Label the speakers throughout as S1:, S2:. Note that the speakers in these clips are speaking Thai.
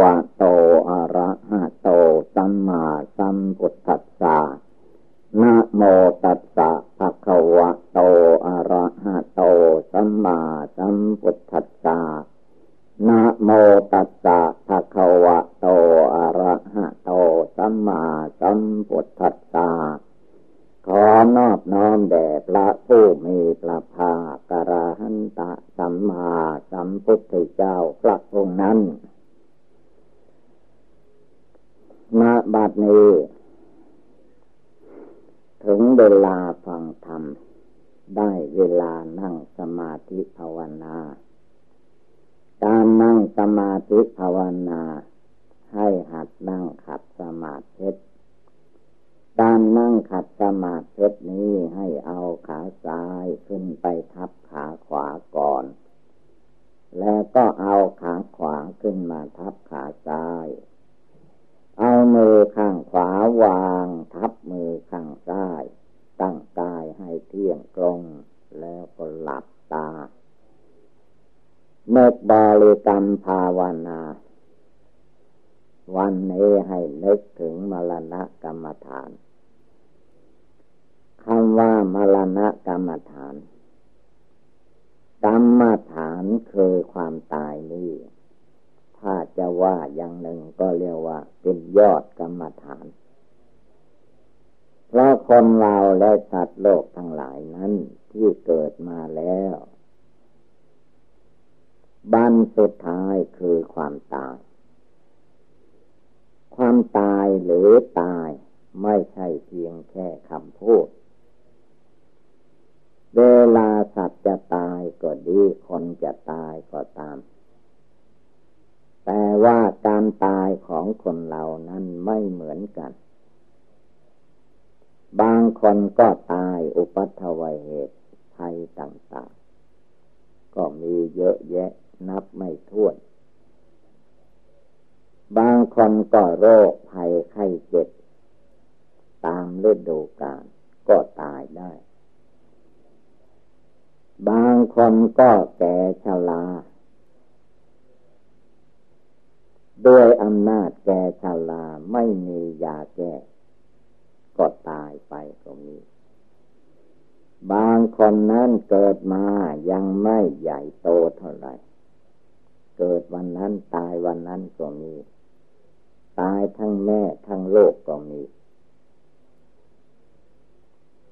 S1: วะโตอะระหะโตสัมมาสัมพุทธัสสะนะโมตัส สมาธิภาวนา ให้หัดนั่งขัดสมาธิการนั่งขัดสมาธินี้ให้เอาขาซ้ายขึ้นไปทับขาขวาก่อน แล้วก็เอาขาขวาขึ้นมาทับขาซ้าย เอามือข้างขวาวางทับมือข้างซ้าย ตั้งกายให้เที่ยงตรง แล้วก็หลับตา เมื่อบริกรรมภาวนา วันนี้ให้นึกถึงมรณะกรรมฐานคำว่ามรณะกรรมฐาน กรรมฐานคือความตายนี่ถ้าจะว่าอย่างหนึ่งก็เรียกว่า เป็นยอดกรรมฐาน เพราะคนเราและสัตว์โลกทั้งหลายนั้นที่เกิดมาแล้ว บันสุดท้ายคือความตาย ความตายหรือตายไม่ใช่เพียงแค่คำพูด เวลาสัตว์จะตายก็ดี คนจะตายก็ตาม แต่ว่าการตายของคนเรานั้นไม่เหมือนกัน บางคนก็ตายอุปัตวเหตุภัยต่างๆ ก็มีเยอะแยะ นับไม่ถ้วน บางคนก็โรคภัยไข้เจ็บ ตามฤดูกาลก็ตายได้ บางคนก็แก่ชราด้วยอำนาจแก่ชาลาไม่มียาแก้ ก็ตายไปก็มีบางคนนั้นเกิดมายังไม่ใหญ่โตเท่าไหร่ เกิดวันนั้นตายวันนั้นก็มี ตายทั้งแม่ทั้งโลกก็มี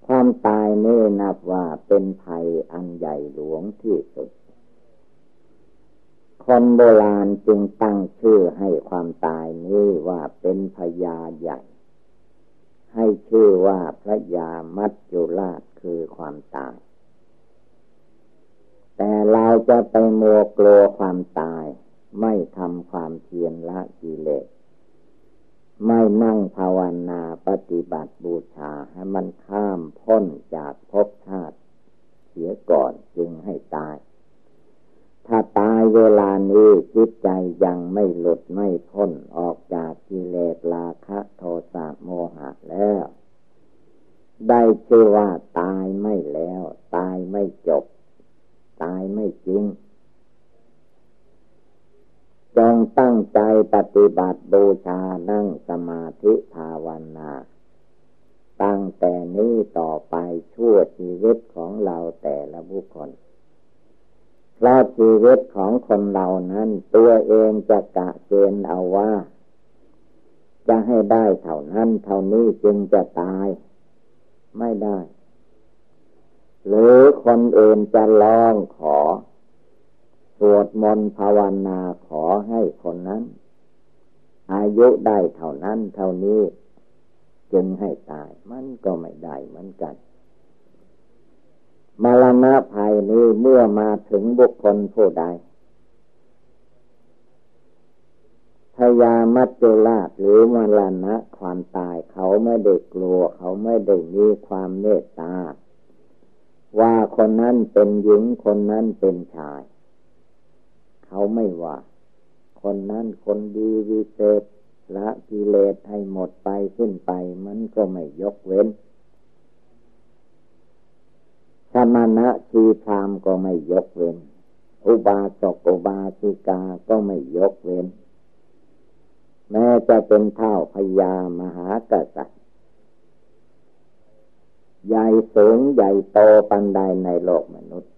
S1: ความตายนี่นับว่าเป็นภัยอันใหญ่หลวงที่สุด คนโบราณจึงตั้งชื่อให้ความตายนี้ว่าเป็นพญาใหญ่ ให้ชื่อว่าพระยามัจจุราชคือความตาย แต่เราจะไปมัวกลัวความตาย ไม่ทำความเพียรละกิเลสไม่นั่งภาวนาปฏิบัติบูชาให้มันข้ามพ้นจากภพชาติ เสียก่อนจึงให้ตาย ถ้าตายเวลานี้จิตใจยังไม่หลุดไม่พ้นออกจากกิเลสราคะโทสะโมหะแล้ว ได้ชื่อว่าตายไม่แล้ว ตายไม่จบ ตายไม่จริงจงตั้งใจปฏิบัติบูชานั่งสมาธิภาวนา ตั้งแต่นี้ต่อไปชั่วชีวิตของเราแต่ละบุคคลเพราะชีวิตของคนเรานั้น ตัวเองจะกะเกณฑ์เอาว่า จะให้ได้เท่านั้นเท่านี้จึงจะตาย ไม่ได้ หรือคนอื่นจะลองขอ สวดมนต์ภาวนาขอให้คนนั้น อายุได้เท่านั้นเท่านี้ จึงให้ตาย มันก็ไม่ได้เหมือนกันมรณะภัยนี้เมื่อมาถึงบุคคลผู้ใดพยามัจจุราชหรือมรณะความตายเขาไม่ได้กลัว เขาไม่ได้มีความเมตตา ว่าคนนั้นเป็นหญิงคนนั้นเป็นชาย เขาไม่ว่า คนนั้นคนดีวิเศษละกิเลสให้หมดไปสิ้นไปมันก็ไม่ยกเว้น สมณะชีพรามก็ไม่ยกเว้น อุบาสกอุบาสิกาก็ไม่ยกเว้น แม้จะเป็นเท่าพญามหากษัตริย ใหญ่สูงใหญ่โตปันใดในโลกมนุษย์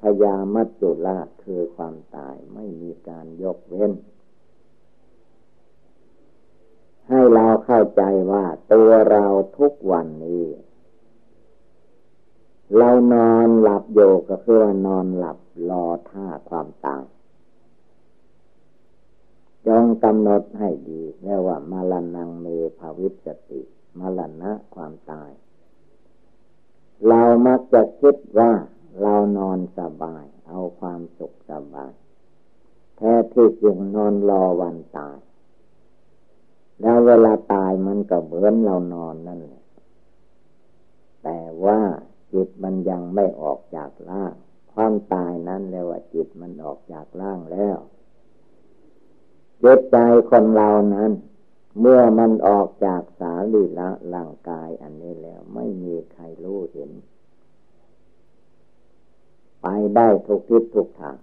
S1: พญามัจจุราชคือความตายไม่มีการยกเว้น ให้เราเข้าใจว่าตัวเราทุกวันนี้ เรานอนหลับโยก็คือว่านอนหลับรอท่าความตายจงกำหนดให้ดีเรียกว่ามาลนังเมภาวิสติมาลณะความตาย เรามักจะคิดว่าเรานอนสบาย เอาความสุขสบาย แท้ที่จริงนอนรอวันตาย แล้วเวลาตายมันก็เหมือนเรานอนนั่นแหละ แต่ว่าจิตมันยังไม่ออกจากร่าง ความตายนั้นเรียกว่าจิตมันออกจากร่างแล้วจิตใจคนเรานั้น เมื่อมันออกจากสาลีละร่างกายอันนี้แล้ว ไม่มีใครรู้เห็น ไปได้ทุกทิศทุกทาง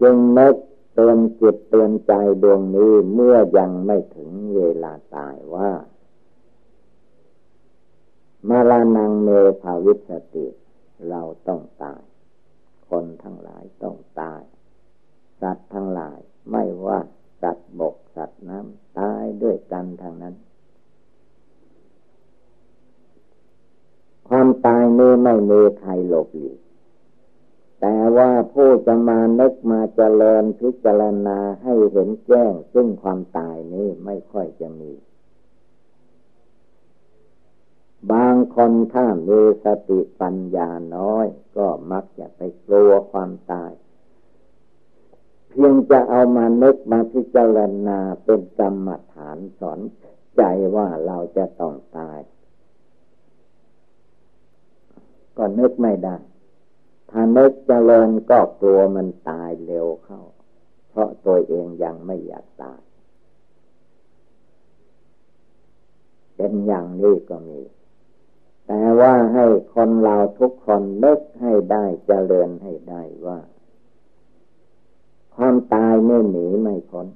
S1: จึงนึกเตือนจิตเตือนใจดวงนี้เมื่อยังไม่ถึงเวลาตายว่ามาลานังเมภาวิสติ เราต้องตาย คนทั้งหลายต้องตาย สัตว์ทั้งหลายไม่ว่า สัตว์บกสัตว์น้ำตายด้วยกันทางนั้น ความตายนี้ไม่มีใครหลบหลีกแต่ว่าผู้จะมานึกมาเจริญพิจารณาให้เห็นแจ้ง ซึ่งความตายนี้ไม่ค่อยจะมี บางคนถ้ามีสติปัญญาน้อย ก็มักจะไปกลัวความตาย พียงจะเอามานึกมาพิจารณาเป็นกรรมฐานสอนใจว่าเราจะต้องตาย ก็นึกไม่ได้ ถ้านึกเจริญก็กลัวมันตายเร็วเข้า เพราะตัวเองยังไม่อยากตาย เป็นอย่างนี้ก็มี แต่ว่าให้คนเราทุกคนนึกให้ได้เจริญให้ได้ว่า ความตายไม่หนีไม่พ้น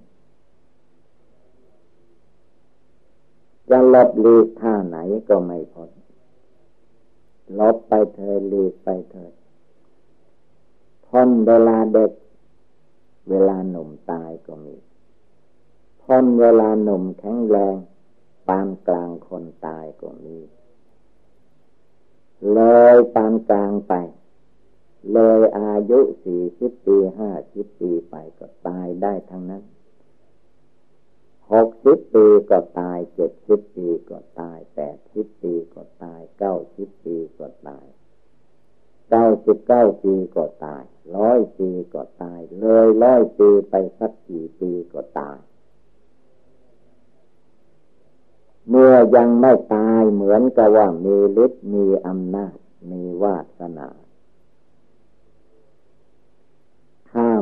S1: จะลบลีกท่าไหนก็ไม่พ้นลบไปเถิดลีกไปเถิดพ้นเวลาเด็ก เวลาหนุ่มตายก็มีพ้นเวลาหนุ่มแข็งแรงปานกลางคนตายก็มีเลยปานกลางไป เลยอายุสี่สิบปีห้าสิบปีไปก็ตายได้ทั้งนั้นหกสิบปีก็ตายเจ็ดสิบปีก็ตายแปดสิบปีก็ตายเก้าสิบปีก็ตายเก้าสิบเก้าปีก็ตายร้อยปีก็ตาย เลยร้อยปีไปสักกี่ปีก็ตาย เมื่อยังไม่ตายเหมือนกับว่ามีฤทธิ์มีอำนาจ มีวาสนา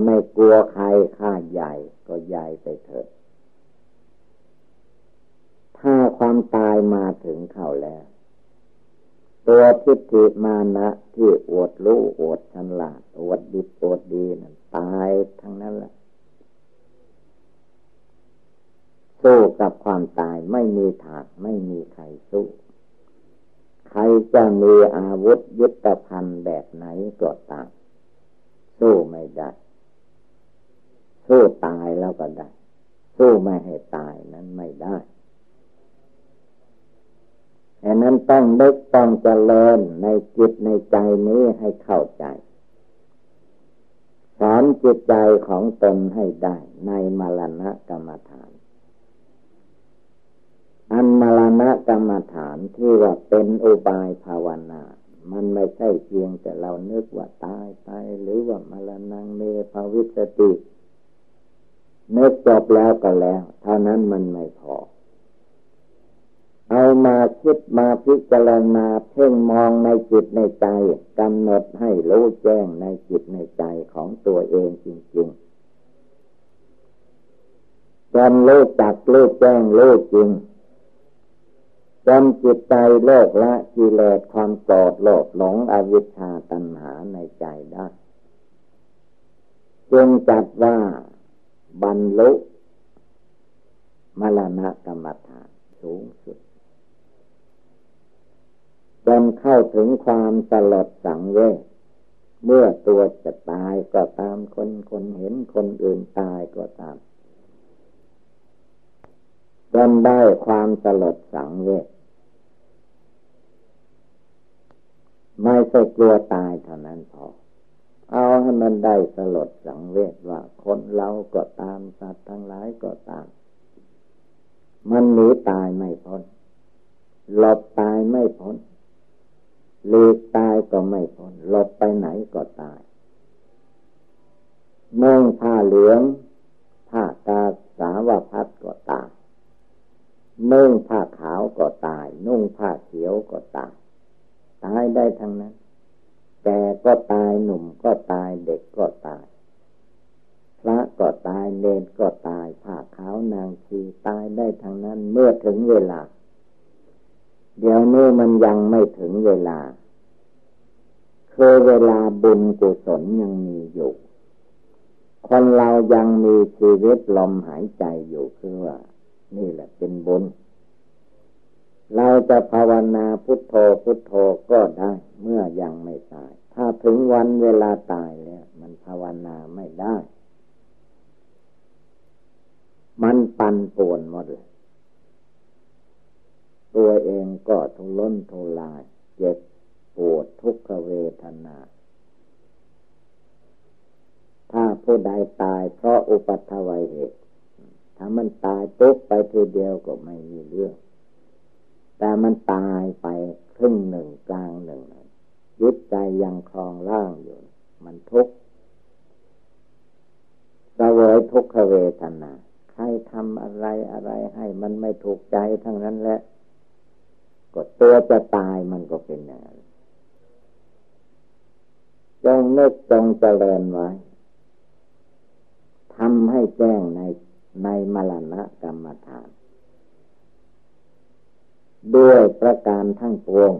S1: ไม่กลัวใครข้าใหญ่ก็ใหญ่ไปเถิด ถ้าความตายมาถึงเขาแล้ว ตัวทิฏฐิมานะที่อวดรู้อวดฉลาดอวดดีอวดดีนั่นตายทั้งนั้นแหละสู้กับความตายไม่มีถากไม่มีใครสู้ ใครจะมีอาวุธยุทธภัณฑ์แบบไหนก็ตามสู้ไม่ได้ สู้ตายแล้วก็ได้ สู้ไม่ให้ตายนั้นไม่ได้แต่นั้นต้องนึกต้องเจริญในจิตในใจนี้ให้เข้าใจ สอนจิตใจของตนให้ได้ ในมรณะกรรมฐาน อันมรณะกรรมฐานที่ว่าเป็นอุบายภาวนามันไม่ใช่เพียงแต่เรานึกว่าตายตายหรือว่ามรณงเมภาวิสติ นึกจบแล้วก็แล้ว เท่านั้นมันไม่พอ เอามาคิดมาพิจารณาเพ่งมองในจิตในใจกำหนดให้รู้แจ้งในจิตในใจของตัวเองจริง ๆจนรู้จักรู้แจ้งรู้จริงจนจิตใจโลกละกิเลสความโกรธโลภหลงอวิชชาตัณหาในใจได้ จึงจัดว่า บรรลุมรณะกรรมฐานสูงสุดจนเข้าถึงความสลอดสังเวชเมื่อตัวจะตายก็ตามคนคนเห็นคนอื่นตายก็ตามจนได้ความสลดสังเวชไม่ใช่กลัวตายเท่านั้นพอ ให้มันได้สลดสังเวชว่า คนเราก็ตามสัตว์ทั้งหลายก็ตาม มันหนีตายไม่พ้นหลบตายไม่พ้นหลีกตายก็ไม่พ้นหลบไปไหนก็ตายนุ่งผ้าเหลืองผ้ากาสาวพัดก็ตายนุ่งผ้าขาวก็ตาย นุ่งผ้าเขียวก็ตาย ตายได้ทั้งนั้น ก่ก็ตายหนุ่มก็ตายเด็กก็ตาย พระก็ตายเนนก็ตายผ้าขาวนางชีตายได้ทั้งนั้นเมื่อถึงเวลา เดี๋ยวนี้มันยังไม่ถึงเวลาคือเวลาบุญกุศลยังมีอยู่ คนเรายังมีชีวิตลมหายใจอยู่คือว่า นี่แหละเป็นบุญเราจะภาวนาพุทโธพุทโธก็ได้เมื่อยังไม่ตาย ถ้าถึงวันเวลาตายแล้ว มันภาวนาไม่ได้ มันปันป่วนหมดเลยตัวเองก็ทุล้นทุลายเจ็บปวดทุกขเวทนา ถ้าผู้ใดตายเพราะอุปัตวัยเหตุ ถ้ามันตายปุ๊บไปทีเดียวก็ไม่มีเรื่อง แต่มันตายไปครึ่งหนึ่งกลางหนึ่ง ยึดใจยังคลองล่างอยู่ มันทุกข์สวยทุกขเวทนา ใครทำอะไรอะไรให้มันไม่ถูกใจทั้งนั้นแหละก็ตัวจะตายมันก็เป็นอย่างนั้นจงนึกจงเจริญไว้ทำให้แจ้งในในมรณะกรรมฐาน ด้วยประการทั้งปวง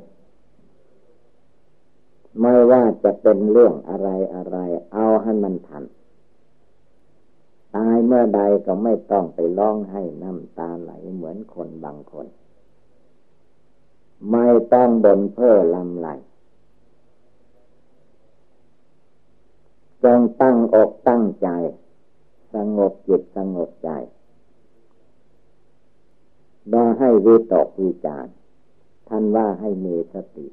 S1: ไม่ว่าจะเป็นเรื่องอะไรอะไร เอาให้มันทันตายเมื่อใดก็ไม่ต้องไปร้องให้น้ำตาไหลเหมือนคนบางคน ไม่ต้องบนเพ้อลำไหลจงตั้งอกตั้งใจ สงบจิตสงบใจบ่ให้วิตกวิจารท่านว่าให้มีสติ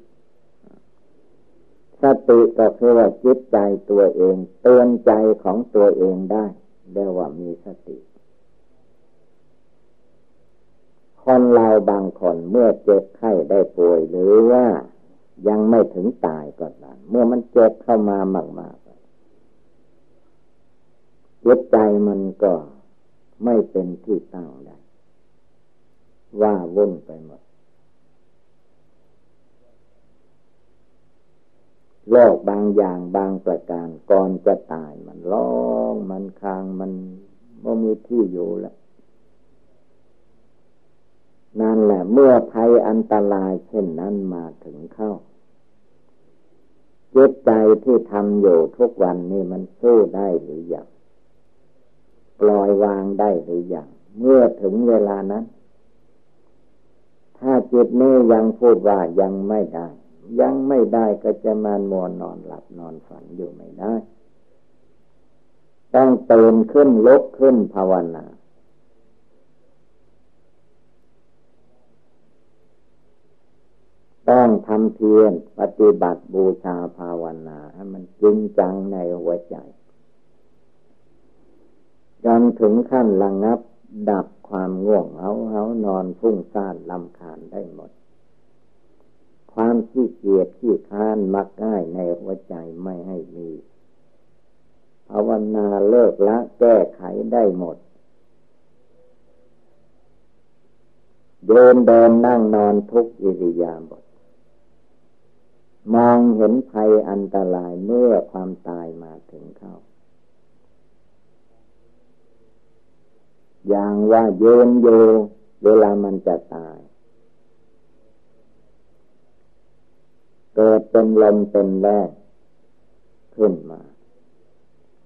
S1: สติก็คือว่าจิตใจตัวเอง เตือนใจของตัวเองได้เรียกว่ามีสติ คนเราบางคนเมื่อเจ็บไข้ได้ป่วยหรือว่ายังไม่ถึงตายก็ตามเมื่อมันเจ็บเข้ามามากๆจิตใจมันก็ไม่เป็นที่ตั้งได้ ว่าวุ่นไปหมด โลกบางอย่างบางประการก่อนจะตายมันร้องมันคางมันไม่มีที่อยู่แล้วนั่นแหละเมื่อภัยอันตรายเช่นนั้นมาถึงเข้าจิตใจที่ทำอยู่ทุกวันนี้มันสู้ได้หรือยังปล่อยวางได้หรือยังเมื่อถึงเวลานั้น ถ้าจิตนี้ยังพูดว่ายังไม่ได้ ยังไม่ได้ก็จะมานมัวนอนหลับนอนฝันอยู่ไม่ได้ ต้องตื่นขึ้นลุกขึ้นภาวนาต้องทำเพียรปฏิบัติบูชาภาวนาให้มันจริงจังในหัวใจจนถึงขั้นระงับ ดับความง่วงเหาเหานอนฟุ้งซ่านลำคาญได้หมด ความขี้เกียจขี้ค้านมักง่ายในหัวใจไม่ให้มีภาวนาเลิกละแก้ไขได้หมด เดินเดินนั่งนอนทุกอิริยาบถมองเห็นภัยอันตรายเมื่อความตายมาถึงเข้า อย่างว่าเยนโยเวลามันจะตาย เกิดเป็นลมเป็นแรงขึ้นมา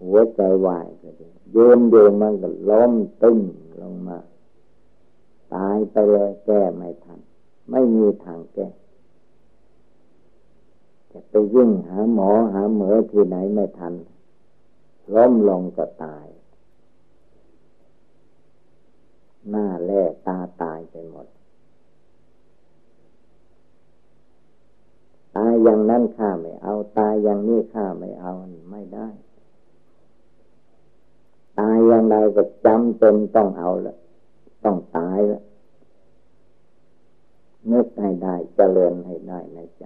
S1: หัวใจวายก็ดียืนโยมันก็ล้มตึ้งลงมา ตายไปเลยแก้ไม่ทัน ไม่มีทางแก้จะไปยิ่งหาหมอหาเหมอที่ไหนไม่ทัน ล้มลงก็ตาย หน้าแล่ตาตายไปหมด ตาย อย่างนั้นข้าไม่เอา ตายอย่างนี้ข้าไม่เอาไม่ได้ ตายอย่างไรก็จำเป็นต้องเอาละต้องตายละนึกให้ได้เจริญให้ได้ในใจ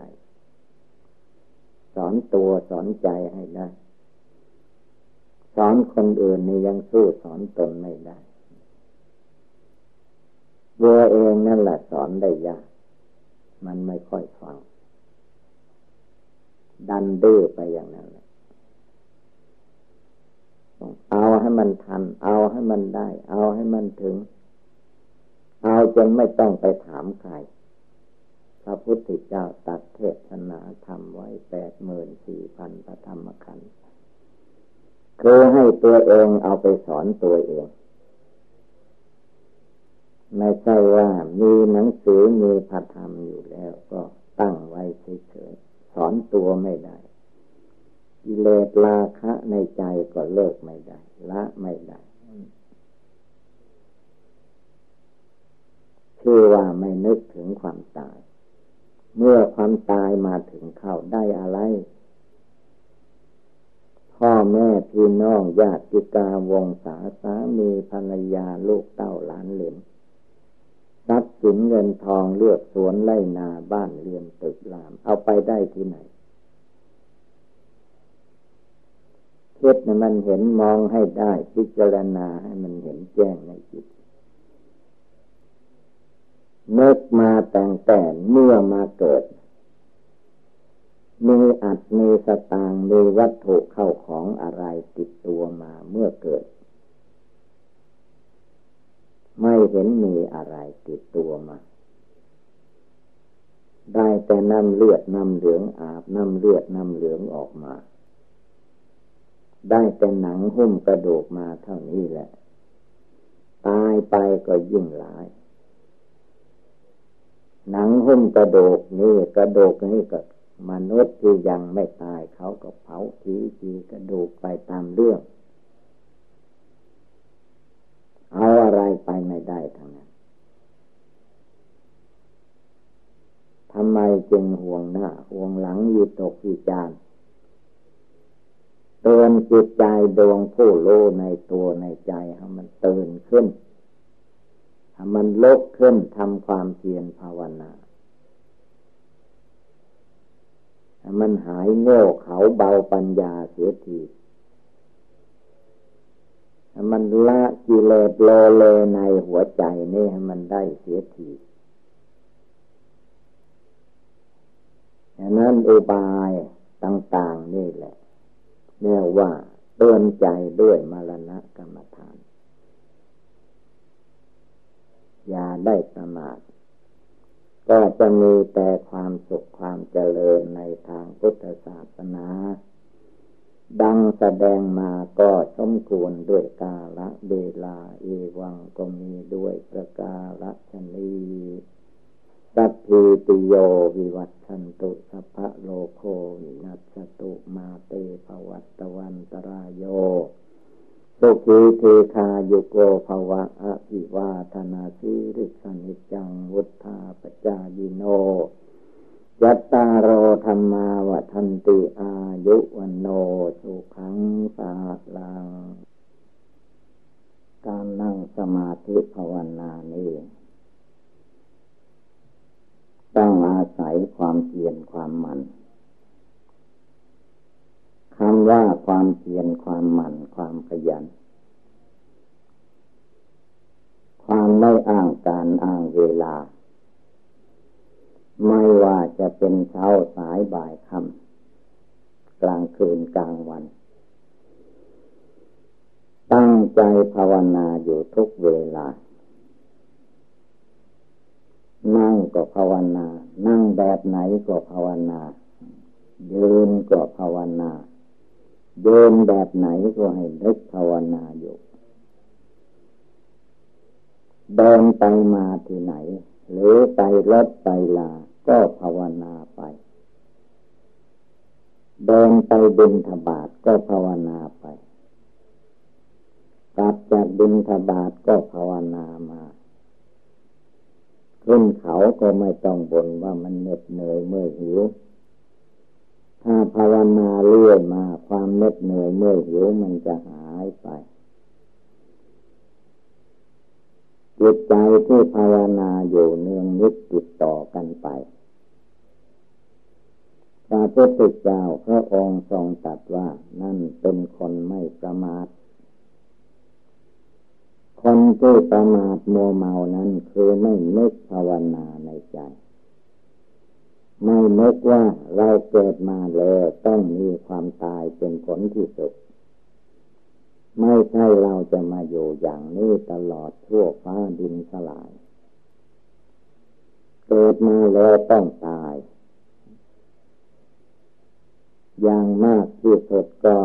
S1: สอนตัวสอนใจให้ได้ สอนคนอื่นนี่ยังสู้สอนตนไม่ได้วัวเองนั่นแหละสอนได้ยาก มันไม่ค่อยฟัง ดันดื้อไปอย่างนั้นแหละเอาให้มันทัน เอาให้มันได้ เอาให้มันถึง เอาจนไม่ต้องไปถามใคร พระพุทธเจ้าตัดเทศนาทำไว้แปดหมื่นสี่พันพระธรรมขันธ์คือให้ตัวเองเอาไปสอนตัวเอง ไม่ใช่ว่ามีหนังสือมีพระธรรมอยู่แล้วก็ตั้งไว้เฉยๆสอนตัวไม่ได้ กิเลสราคะในใจก็เลิกไม่ได้ ละไม่ได้ชื่อว่าไม่นึกถึงความตาย เมื่อความตายมาถึงเข้าได้อะไร พ่อแม่พี่น้องญาติกาวงศาสามีภรรยาลูกเต้าหลานเหลนทรัพย์สินเงินทองเลือกสวนไล่นาบ้านเรือนตึกราม เอาไปได้ที่ไหน คิดนมันเห็นมองให้ได้ พิจารณาให้มันเห็นแจ้งในจิตนึกมาแต่งแต่เมื่อมาเกิด มีอัดมีสตางมีวัตถุเข้าของอะไรติดตัวมาเมื่อเกิด ไม่เห็นมีอะไรติดตัวมา ได้แต่น้ำเลือดน้ำเหลืองอาบน้ำเลือดน้ำเหลืองออกมา ได้แต่หนังหุ้มกระดูกมาเท่านี้แหละ ตายไปก็ยิ่งหลาย หนังหุ้มกระดูกนี่กระดูกนี่ก็มนุษย์ที่ยังไม่ตายเขาก็เผาทีทีกระดูกไปตามเรื่อง เอาอะไรไปไม่ได้ทั้งนั้นทำไมจึงห่วงหน้าห่วงหลังยีตกยีจานเตือนจิตใจดวงผู้โลในตัวในใจให้มันตื่นขึ้นให้มันลุกขึ้นทำความเพียรภาวนาให้มันหายโง่เขาเบาปัญญาเสียทีให้มันละกิเลสโลเลในหัวใจนี่ให้มันได้เสียทีอย่างนั้นอุบายต่าง ๆ นี่แหละ เรียกว่าเตือนใจด้วยมรณะกรรมฐาน อย่าได้ประมาทก็จะมีแต่ความสุขความเจริญในทางพุทธศาสนา ดังแสดงมาก็สมควรด้วยกาละเวลาเอวังก็มีด้วยประการะฉะนี้ สัพพีติโยวิวัชชันตุสัพพะโรโควินัสสะตุมาเต ภะวัตวันตะราโยสุขี ทีฆายุโก ภะวะ อะภิวาทะนะสีลิสสะ นิจจังวุฑฒาปะจายิโนยัตตาโรธรรมาวทันติอายุวันโนสุขังสาลัง การนั่งสมาธิภาวนานี้ หมั่นคำว่าความเพียรความหมั่นความขยัน ความไม่อ้างการอ้างเวลา ไม่ว่าจะเป็นเช้าสายบ่ายค่ำกลางคืนกลางวัน ตั้งใจภาวนาอยู่ทุกเวลา นั่ง ก็ภาวนา นั่งแบบไหนก็ภาวนา ยืนก็ภาวนาเดินแบบไหนก็ให้นึกภาวนาอยู่เดินไปมาที่ไหน หรือไปรถไปลา ก็ภาวนาไป เดินไปบินทบาทก็ภาวนาไป กลับจากบินทบาทก็ภาวนามา ขึ้นเขาก็ไม่ต้องบ่นว่ามันเหน็ดเหนื่อยเมื่อหิว ถ้าภาวนาเรื่อยมาความเหน็ดเหนื่อยเมื่อหิวมันจะหายไปจิตใจที่ภาวนาอยู่เนืองนิดติดต่อกันไปพระพุทธเจ้าพระองค์ทรงตรัสว่านั่นเป็นคนไม่ประมาท คนที่ประมาทมัวเมานั้นคือไม่นึกภาวนาในใจ ไม่นึกว่าเราเกิดมาแล้วต้องมีความตายเป็นผลที่สุด ไม่ใช่เราจะมาอยู่อย่างนี้ตลอดทั่วฟ้าดินสลาย เกิดมาแล้วต้องตาย อย่างมากที่สุดก็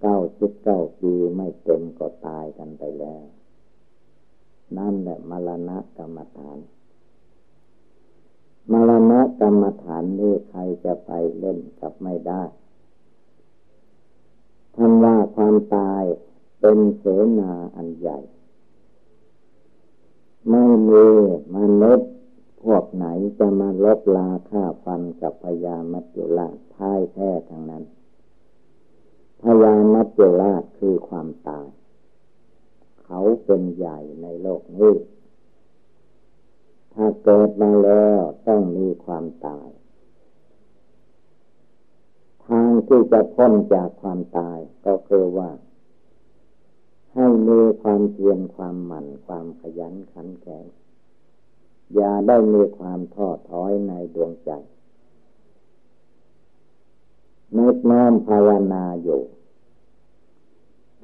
S1: เก้าสิบเก้าปีไม่เต็มก็ตายกันไปแล้ว นั่นแหละมรณะกรรมฐาน มรณะกรรมฐานนี่ใครจะไปเล่นกับไม่ได้ท่านว่าความตายเป็นเสนาอันใหญ่ ไม่มีมนุษย์พวกไหนจะมาลบลาฆ่าฟันกับพญามัจจุราชพ่ายแพ้ทางนั้น พยามัจจุราชคือความตาย เขาเป็นใหญ่ในโลกนี้ ถ้าเกิดมาแล้วต้องมีความตาย ทางที่จะพ้นจากความตายก็คือว่า ให้มีความเพียรความหมั่นความขยันขันแข็งอย่าได้มีความท้อถอยในดวงใจ นึกน้อมภาวนาอยู่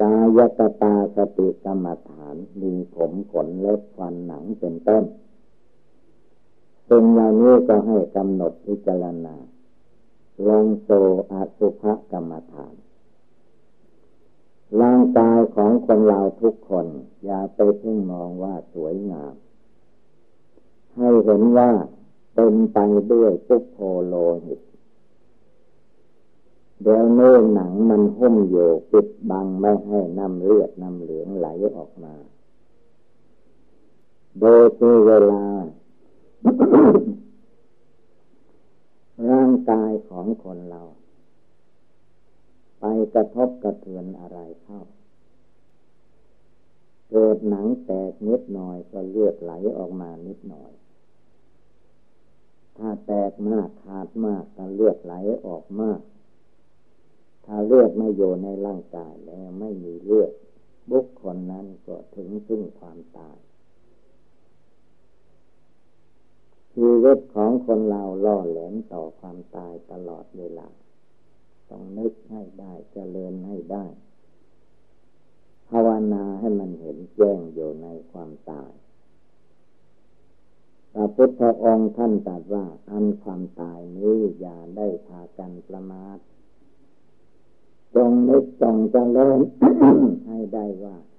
S1: กายกตาสติกรรมฐานมีผมขนเล็บฟันหนังเป็นต้นเป็นอย่างนี้ก็ให้กำหนดพิจารณา ลงโซอสุภกรรมฐาน ร่างกายของคนเราทุกคน อย่าไปเพ่งมองว่าสวยงาม ให้เห็นว่าเป็นไปด้วยทุกโพโลหิต เดี๋ยวนี้อหนังมันหุ้มอยู่ปิดบังไม่ให้น้ำเลือดน้ำเหลืองไหลออกมา โดยที่เวลา ร่างกายของคนเรา ไปกระทบกระเทือนอะไรเข้า เกิดหนังแตกนิดหน่อยก็เลือดไหลออกมานิดหน่อยถ้าแตกมากขาดมากก็เลือดไหลออกมาก ถ้าเลือดไม่อยู่ในร่างกายแล้วไม่มีเลือด บุคคลนั้นก็ถึงซึ่งความตายชีวิตของคนเราล่อแหลมต่อความตายตลอดเวลา ต้องนึกให้ได้จเจริญให้ได้ ภาวนาให้มันเห็นแจ้งอยู่ในความตายพระพุทธองค์ท่านตรัสว่า อันความตายนี้อย่าได้พากันประมาท จงนึกจงเจริญให้ได้ว่า